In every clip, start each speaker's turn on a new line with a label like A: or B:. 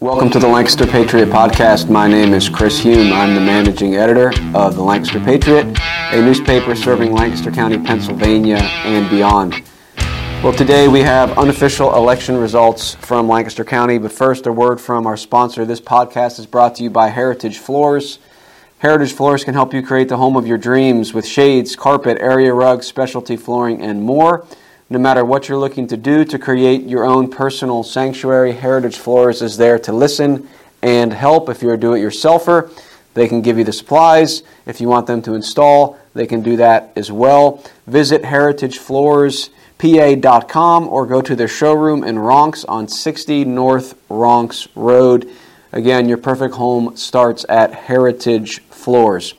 A: Welcome to the Lancaster Patriot Podcast. My name is Chris Hume. I'm the managing editor of the Lancaster Patriot, a newspaper serving Lancaster County, Pennsylvania, and beyond. Well, today we have unofficial election results from Lancaster County, but first, a word from our sponsor. This podcast is brought to you by Heritage Floors. Heritage Floors can help you create the home of your dreams with shades, carpet, area rugs, specialty flooring, and more. No matter what you're looking to do to create your own personal sanctuary, Heritage Floors is there to listen and help. If you're a do it yourselfer, they can give you the supplies. If you want them to install, they can do that as well. Visit heritagefloorspa.com or go to their showroom in Ronks on 60 North Ronks Road. Again, your perfect home starts at Heritage Floors.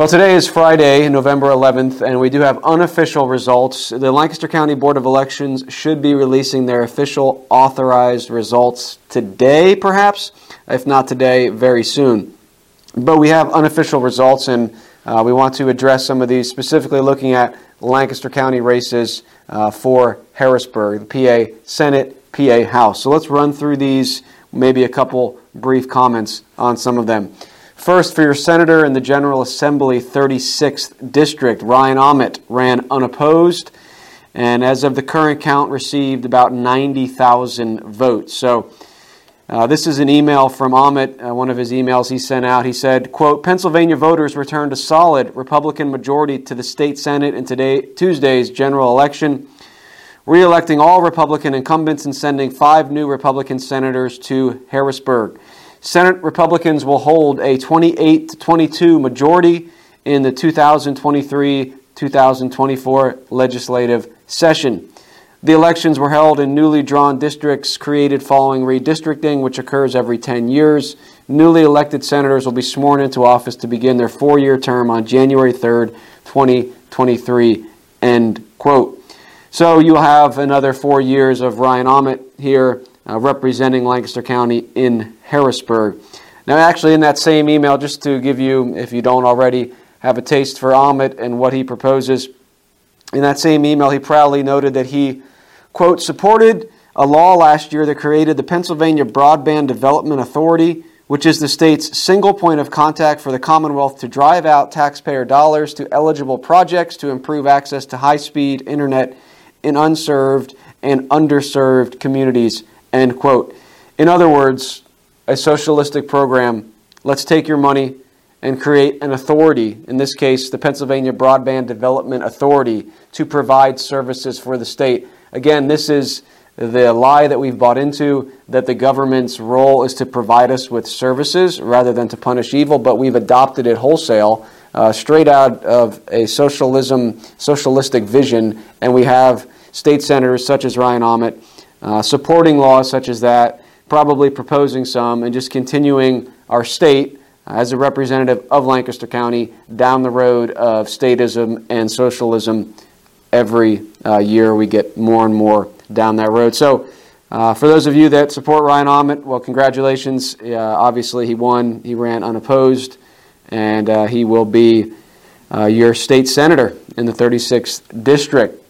A: Well, today is Friday, November 11th, and we do have unofficial results. The Lancaster County Board of Elections should be releasing their official authorized results today, perhaps, if not today, very soon. But we have unofficial results, and uh, we want to address some of these, specifically looking at Lancaster County races uh, for Harrisburg, the PA Senate, PA House. So let's run through these, maybe a couple brief comments on some of them. First, for your senator in the General Assembly 36th District, Ryan Aument ran unopposed, and as of the current count, received about 90,000 votes. So, uh, this is an email from Aument, uh, one of his emails he sent out. He said, quote, Pennsylvania voters returned a solid Republican majority to the state Senate in today, Tuesday's general election, re-electing all Republican incumbents and sending five new Republican senators to Harrisburg. Senate Republicans will hold a 28 to 22 majority in the 2023 2024 legislative session. The elections were held in newly drawn districts created following redistricting, which occurs every 10 years. Newly elected senators will be sworn into office to begin their four year term on January 3rd, 2023. End quote. So you'll have another four years of Ryan Aument here uh, representing Lancaster County in Harrisburg. Now, actually, in that same email, just to give you, if you don't already have a taste for Aument and what he proposes, in that same email, he proudly noted that he, quote, supported a law last year that created the Pennsylvania Broadband Development Authority, which is the state's single point of contact for the Commonwealth to drive out taxpayer dollars to eligible projects to improve access to high speed internet in unserved and underserved communities End quote. In other words, a socialistic program, let's take your money and create an authority, in this case, the Pennsylvania Broadband Development Authority, to provide services for the state. Again, this is the lie that we've bought into that the government's role is to provide us with services rather than to punish evil, but we've adopted it wholesale, uh, straight out of a socialism, socialistic vision, and we have state senators such as Ryan Aument uh, supporting laws such as that, probably proposing some, and just continuing our state uh, as a representative of Lancaster County down the road of statism and socialism. Every uh, year we get more and more down that road. So, uh, for those of you that support Ryan Aument, well, congratulations. Uh, obviously, he won, he ran unopposed, and uh, he will be your state senator in the 36th district.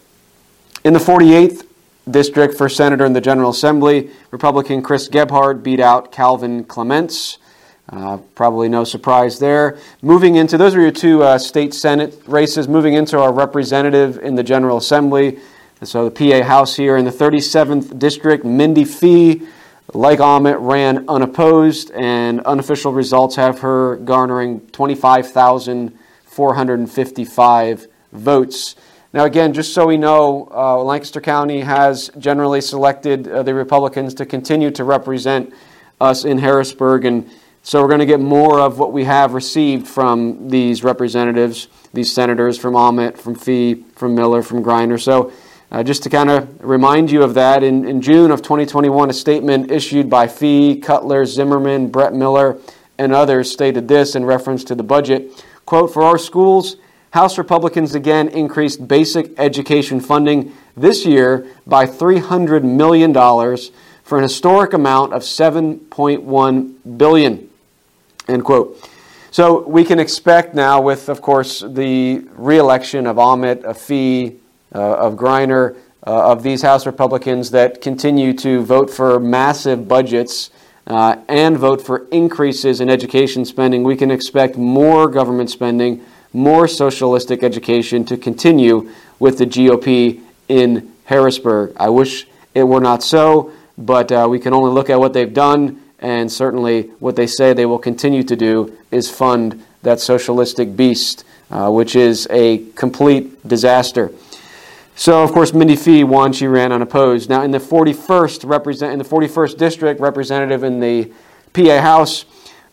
A: In the 48th district for senator in the General Assembly, Republican Chris Gebhardt beat out Calvin Clements. Uh, probably no surprise there. Moving into, those are your two uh, state Senate races. Moving into our representative in the General Assembly. and so the PA House here in the 37th District, Mindy Fee, like Aument, ran unopposed, and unofficial results have her garnering 25,455 votes. Now, again, just so we know, uh, Lancaster County has generally selected uh, the Republicans to continue to represent us in Harrisburg, and so we're going to get more of what we have received from these representatives, these senators from Aument, from Fee, from Miller, from Greiner. So, uh, just to kind of remind you of that, in, in June of 2021, a statement issued by Fee, Cutler, Zimmerman, Brett Miller, and others stated this in reference to the budget. Quote, for our schools, House Republicans again increased basic education funding this year by $300 million for an historic amount of 7.1 billion. End quote. So we can expect now, with, of course, the reelection of Aument, of Fee, uh, of Greiner, uh, of these House Republicans that continue to vote for massive budgets uh, and vote for increases in education spending, we can expect more government spending, more socialistic education to continue with the GOP in Harrisburg. I wish it were not so, but uh, we can only look at what they've done, and certainly what they say they will continue to do is fund that socialistic beast, uh, which is a complete disaster. So, of course, Mindy Fee won. She ran unopposed. Now, in the 41st represent in the 41st district, representative in the PA House,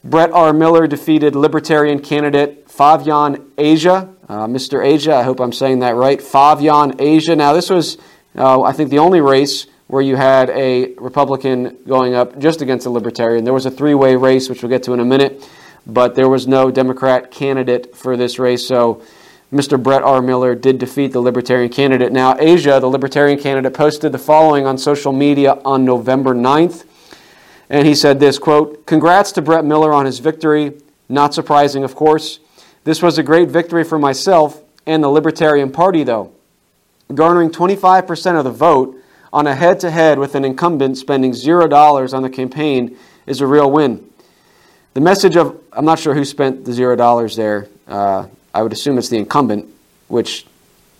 A: Brett R. Miller defeated Libertarian candidate Favyan Asia. Uh, Mr. Asia, I hope I'm saying that right. Favyan Asia. Now, this was, uh, I think, the only race where you had a Republican going up just against a Libertarian. There was a three way race, which we'll get to in a minute, but there was no Democrat candidate for this race. So, Mr. Brett R. Miller did defeat the Libertarian candidate. Now, Asia, the Libertarian candidate, posted the following on social media on November 9th. And he said this quote, Congrats to Brett Miller on his victory. Not surprising, of course. This was a great victory for myself and the Libertarian Party, though. Garnering 25% of the vote on a head to head with an incumbent spending $0 on the campaign is a real win. The message of, I'm not sure who spent the $0 there. Uh, I would assume it's the incumbent, which,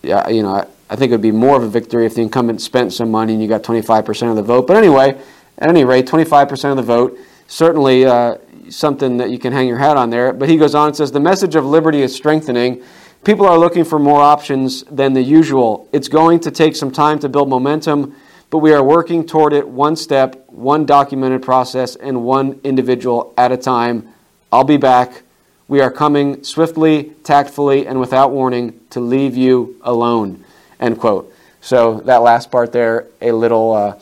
A: yeah, you know, I, I think it would be more of a victory if the incumbent spent some money and you got 25% of the vote. But anyway, at any rate, 25% of the vote, certainly uh, something that you can hang your hat on there. But he goes on and says the message of liberty is strengthening. People are looking for more options than the usual. It's going to take some time to build momentum, but we are working toward it one step, one documented process, and one individual at a time. I'll be back. We are coming swiftly, tactfully, and without warning to leave you alone. End quote. So that last part there, a little uh,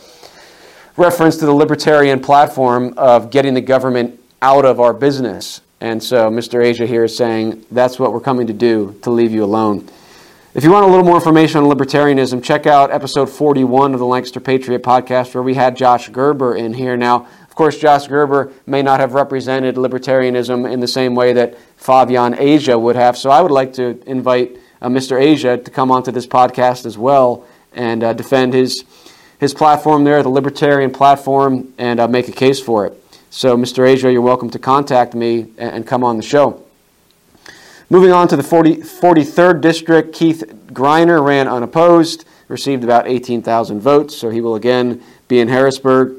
A: reference to the libertarian platform of getting the government out of our business. And so Mr. Asia here is saying that's what we're coming to do to leave you alone. If you want a little more information on libertarianism, check out episode 41 of the Lancaster Patriot podcast where we had Josh Gerber in here. Now, of course, Josh Gerber may not have represented libertarianism in the same way that Favyan Asia would have. So I would like to invite uh, Mr. Asia to come onto this podcast as well and uh, defend his, his platform there, the libertarian platform, and uh, make a case for it. So, Mr. Asia, you're welcome to contact me and come on the show. Moving on to the 40, 43rd District, Keith Greiner ran unopposed, received about 18,000 votes, so he will again be in Harrisburg.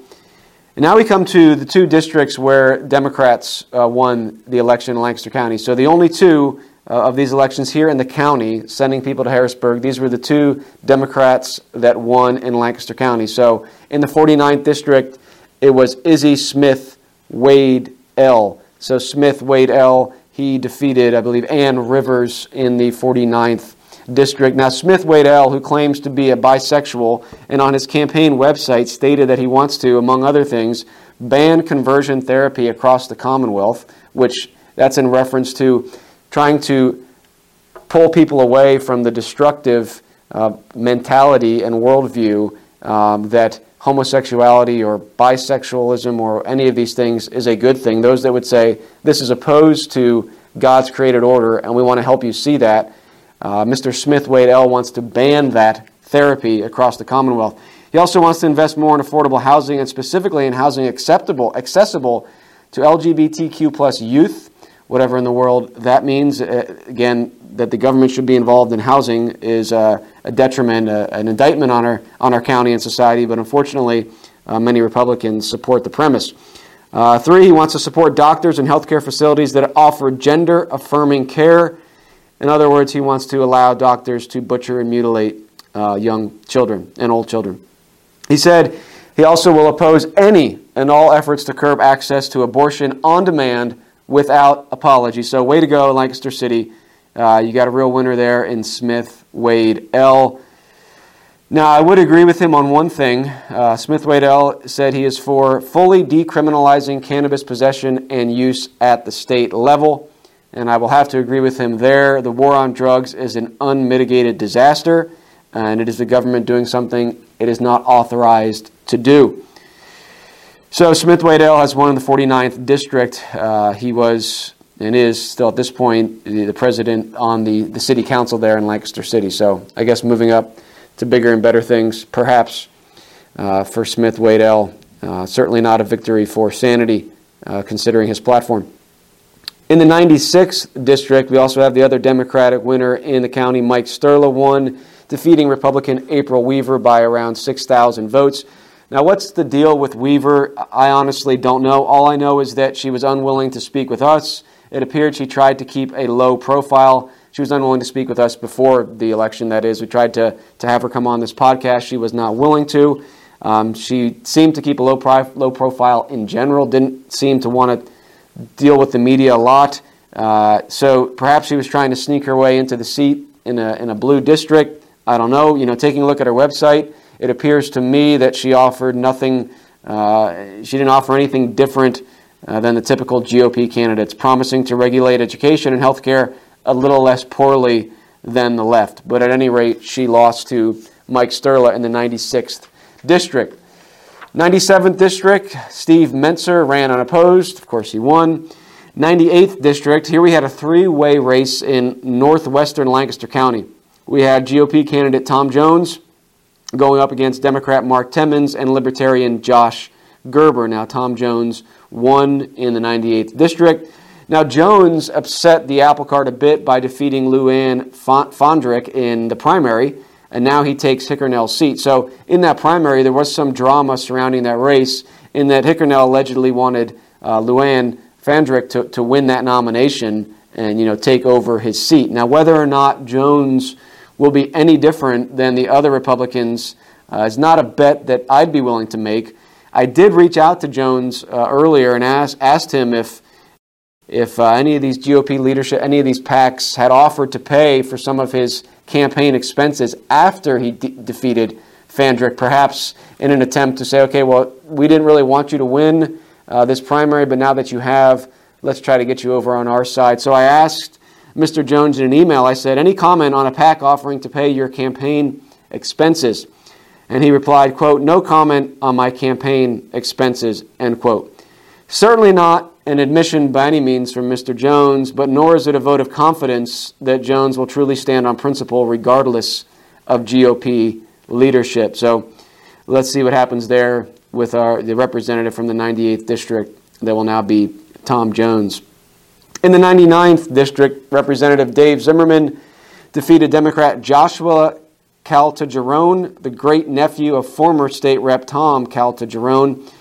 A: And now we come to the two districts where Democrats uh, won the election in Lancaster County. So the only two uh, of these elections here in the county, sending people to Harrisburg, these were the two Democrats that won in Lancaster County. So in the 49th District, it was Izzy Smith Wade L. So Smith-Wade-El. He defeated, I believe, Ann Rivers in the 49th district. Now, Smith-Wade-El., who claims to be a bisexual, and on his campaign website stated that he wants to, among other things, ban conversion therapy across the Commonwealth, which that's in reference to trying to pull people away from the destructive uh, mentality and worldview um, that homosexuality or bisexualism or any of these things is a good thing. Those that would say this is opposed to God's created order and we want to help you see that. Uh, Mr. Smith-Wade-El wants to ban that therapy across the Commonwealth. He also wants to invest more in affordable housing and specifically in housing acceptable, accessible to LGBTQ plus youth, whatever in the world that means. Uh, again, that the government should be involved in housing is uh, a detriment, uh, an indictment on our, on our county and society, but unfortunately, uh, many Republicans support the premise. Uh, three, he wants to support doctors and healthcare facilities that offer gender affirming care. In other words, he wants to allow doctors to butcher and mutilate uh, young children and old children. He said he also will oppose any and all efforts to curb access to abortion on demand without apology. So, way to go, Lancaster City. Uh, you got a real winner there in Smith-Wade-El. Now, I would agree with him on one thing. Uh, Smith-Wade-El said he is for fully decriminalizing cannabis possession and use at the state level. And I will have to agree with him there. The war on drugs is an unmitigated disaster, and it is the government doing something it is not authorized to do. So, Smith-Wade-El has won in the 49th district. Uh, he was and is still at this point the president on the, the city council there in Lancaster City. So I guess moving up to bigger and better things, perhaps uh, for Smith-Wade-El Uh, certainly not a victory for sanity, uh, considering his platform. In the 96th district, we also have the other Democratic winner in the county, Mike Sturla, won, defeating Republican April Weaver by around 6,000 votes. Now, what's the deal with Weaver? I honestly don't know. All I know is that she was unwilling to speak with us. It appeared she tried to keep a low profile. She was unwilling to speak with us before the election, that is. We tried to, to have her come on this podcast. She was not willing to. Um, she seemed to keep a low, pri- low profile in general, didn't seem to want to deal with the media a lot. Uh, so perhaps she was trying to sneak her way into the seat in a, in a blue district. I don't know. You know, taking a look at her website, it appears to me that she offered nothing, uh, she didn't offer anything different uh, than the typical GOP candidates, promising to regulate education and healthcare a little less poorly than the left. But at any rate, she lost to Mike Sturla in the 96th district. 97th district, Steve Mentzer ran unopposed. Of course, he won. 98th district, here we had a three way race in northwestern Lancaster County. We had GOP candidate Tom Jones, going up against Democrat Mark Timmons and Libertarian Josh Gerber. Now, Tom Jones won in the 98th district. Now, Jones upset the apple cart a bit by defeating Lou Ann Fondrick in the primary, and now he takes Hickernell's seat. So, in that primary, there was some drama surrounding that race in that Hickernell allegedly wanted uh, Lou Ann Fondrick to, to win that nomination and you know take over his seat. Now, whether or not Jones will be any different than the other Republicans uh, is not a bet that I'd be willing to make. I did reach out to Jones uh, earlier and ask, asked him if if uh, any of these GOP leadership, any of these PACs had offered to pay for some of his campaign expenses after he de- defeated Fondrick, perhaps in an attempt to say, okay, well, we didn't really want you to win uh, this primary, but now that you have, let's try to get you over on our side. So I asked Mr. Jones in an email, I said, Any comment on a PAC offering to pay your campaign expenses? And he replied, quote, No comment on my campaign expenses, end quote. Certainly not an admission by any means from Mr. Jones, but nor is it a vote of confidence that Jones will truly stand on principle regardless of GOP leadership. So let's see what happens there with our the representative from the 98th district that will now be Tom Jones. In the 99th district, Representative Dave Zimmerman defeated Democrat Joshua Caltagirone, the great nephew of former state rep Tom Caltagirone.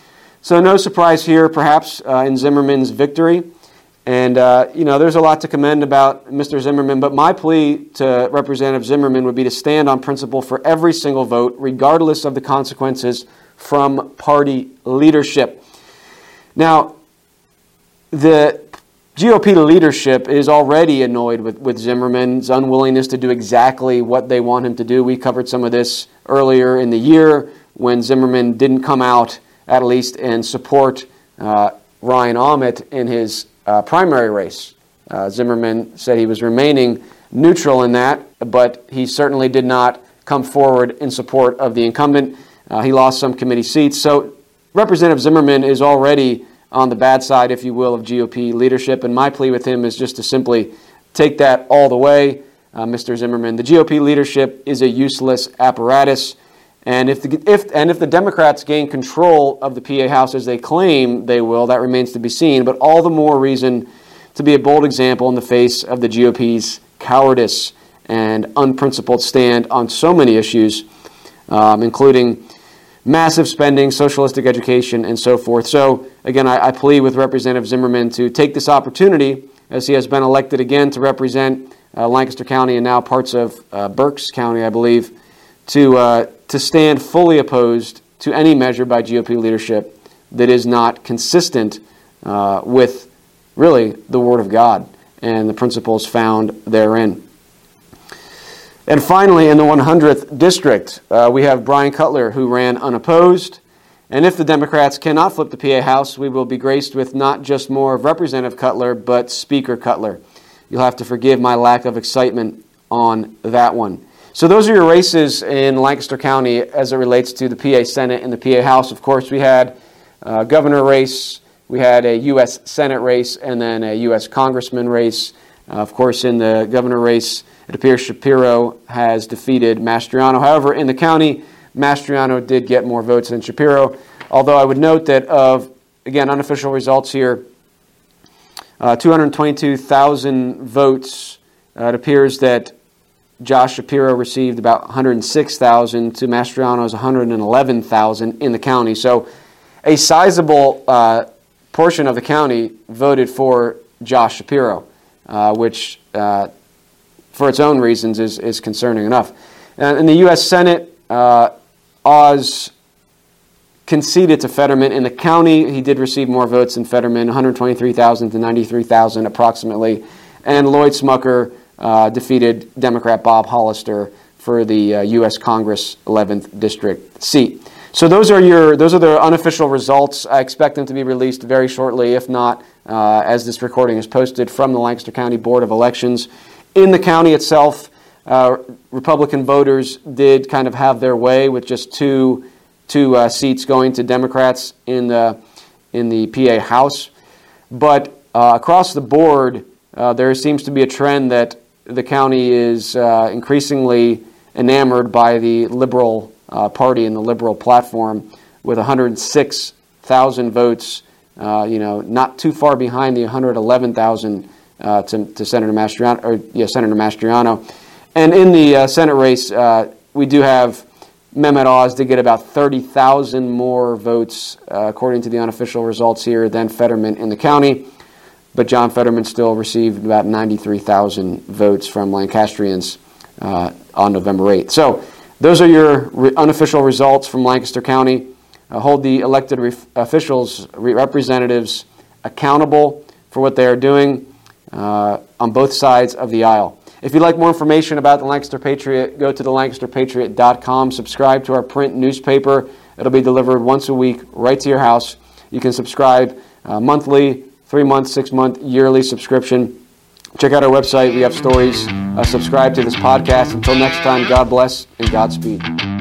A: So, no surprise here, perhaps, uh, in Zimmerman's victory. And, uh, you know, there's a lot to commend about Mr. Zimmerman, but my plea to Representative Zimmerman would be to stand on principle for every single vote, regardless of the consequences from party leadership. Now, the GOP leadership is already annoyed with, with Zimmerman's unwillingness to do exactly what they want him to do. We covered some of this earlier in the year when Zimmerman didn't come out, at least, and support uh, Ryan Aument in his uh, primary race. Uh, Zimmerman said he was remaining neutral in that, but he certainly did not come forward in support of the incumbent. Uh, he lost some committee seats. So Representative Zimmerman is already on the bad side, if you will, of GOP leadership. And my plea with him is just to simply take that all the way, uh, Mr. Zimmerman. The GOP leadership is a useless apparatus. And if, the, if, and if the Democrats gain control of the PA House as they claim they will, that remains to be seen. But all the more reason to be a bold example in the face of the GOP's cowardice and unprincipled stand on so many issues, um, including massive spending, socialistic education, and so forth. So, again, I, I plead with Representative Zimmerman to take this opportunity, as he has been elected again to represent uh, Lancaster County and now parts of uh, Berks County, I believe, to, uh, to stand fully opposed to any measure by GOP leadership that is not consistent uh, with really the Word of God and the principles found therein. And finally, in the 100th district, uh, we have Brian Cutler, who ran unopposed. And if the Democrats cannot flip the PA House, we will be graced with not just more of Representative Cutler, but Speaker Cutler. You'll have to forgive my lack of excitement on that one. So, those are your races in Lancaster County as it relates to the PA Senate and the PA House. Of course, we had a governor race, we had a U.S. Senate race, and then a U.S. Congressman race. Uh, of course, in the governor race, it appears Shapiro has defeated Mastriano. However, in the county, Mastriano did get more votes than Shapiro. Although I would note that of, again, unofficial results here, uh, 222,000 votes. Uh, it appears that Josh Shapiro received about 106,000 to Mastriano's 111,000 in the county. So a sizable uh, portion of the county voted for Josh Shapiro, uh, which, uh, for its own reasons, is, is concerning enough. And in the U.S. Senate, uh, Oz conceded to Fetterman. In the county, he did receive more votes than Fetterman 123,000 to 93,000 approximately. And Lloyd Smucker uh, defeated Democrat Bob Hollister for the uh, U.S. Congress 11th district seat. So those are your those are the unofficial results. I expect them to be released very shortly, if not uh, as this recording is posted from the Lancaster County Board of Elections. In the county itself, uh, Republican voters did kind of have their way with just two two uh, seats going to Democrats in the in the PA House, but uh, across the board, uh, there seems to be a trend that the county is uh, increasingly enamored by the Liberal uh, Party and the Liberal platform, with 106,000 votes. You know, not too far behind the 111,000 uh, to, to, Senator Mastriano, or yeah, Senator Mastriano. And in the uh, Senate race, uh, we do have Mehmet Oz to get about 30,000 more votes, according to the unofficial results here, than Fetterman in the county but John Fetterman still received about 93,000 votes from Lancastrians uh, on November 8th. So those are your re- unofficial results from Lancaster County. Uh, hold the elected re- officials, re- representatives accountable for what they are doing uh, on both sides of the aisle. If you'd like more information about the Lancaster Patriot, go to the lancasterpatriot.com. Subscribe to our print newspaper. It'll be delivered once a week right to your house. You can subscribe uh, monthly three month, six month, yearly subscription. Check out our website. We have stories. Uh, subscribe to this podcast. Until next time, God bless and Godspeed.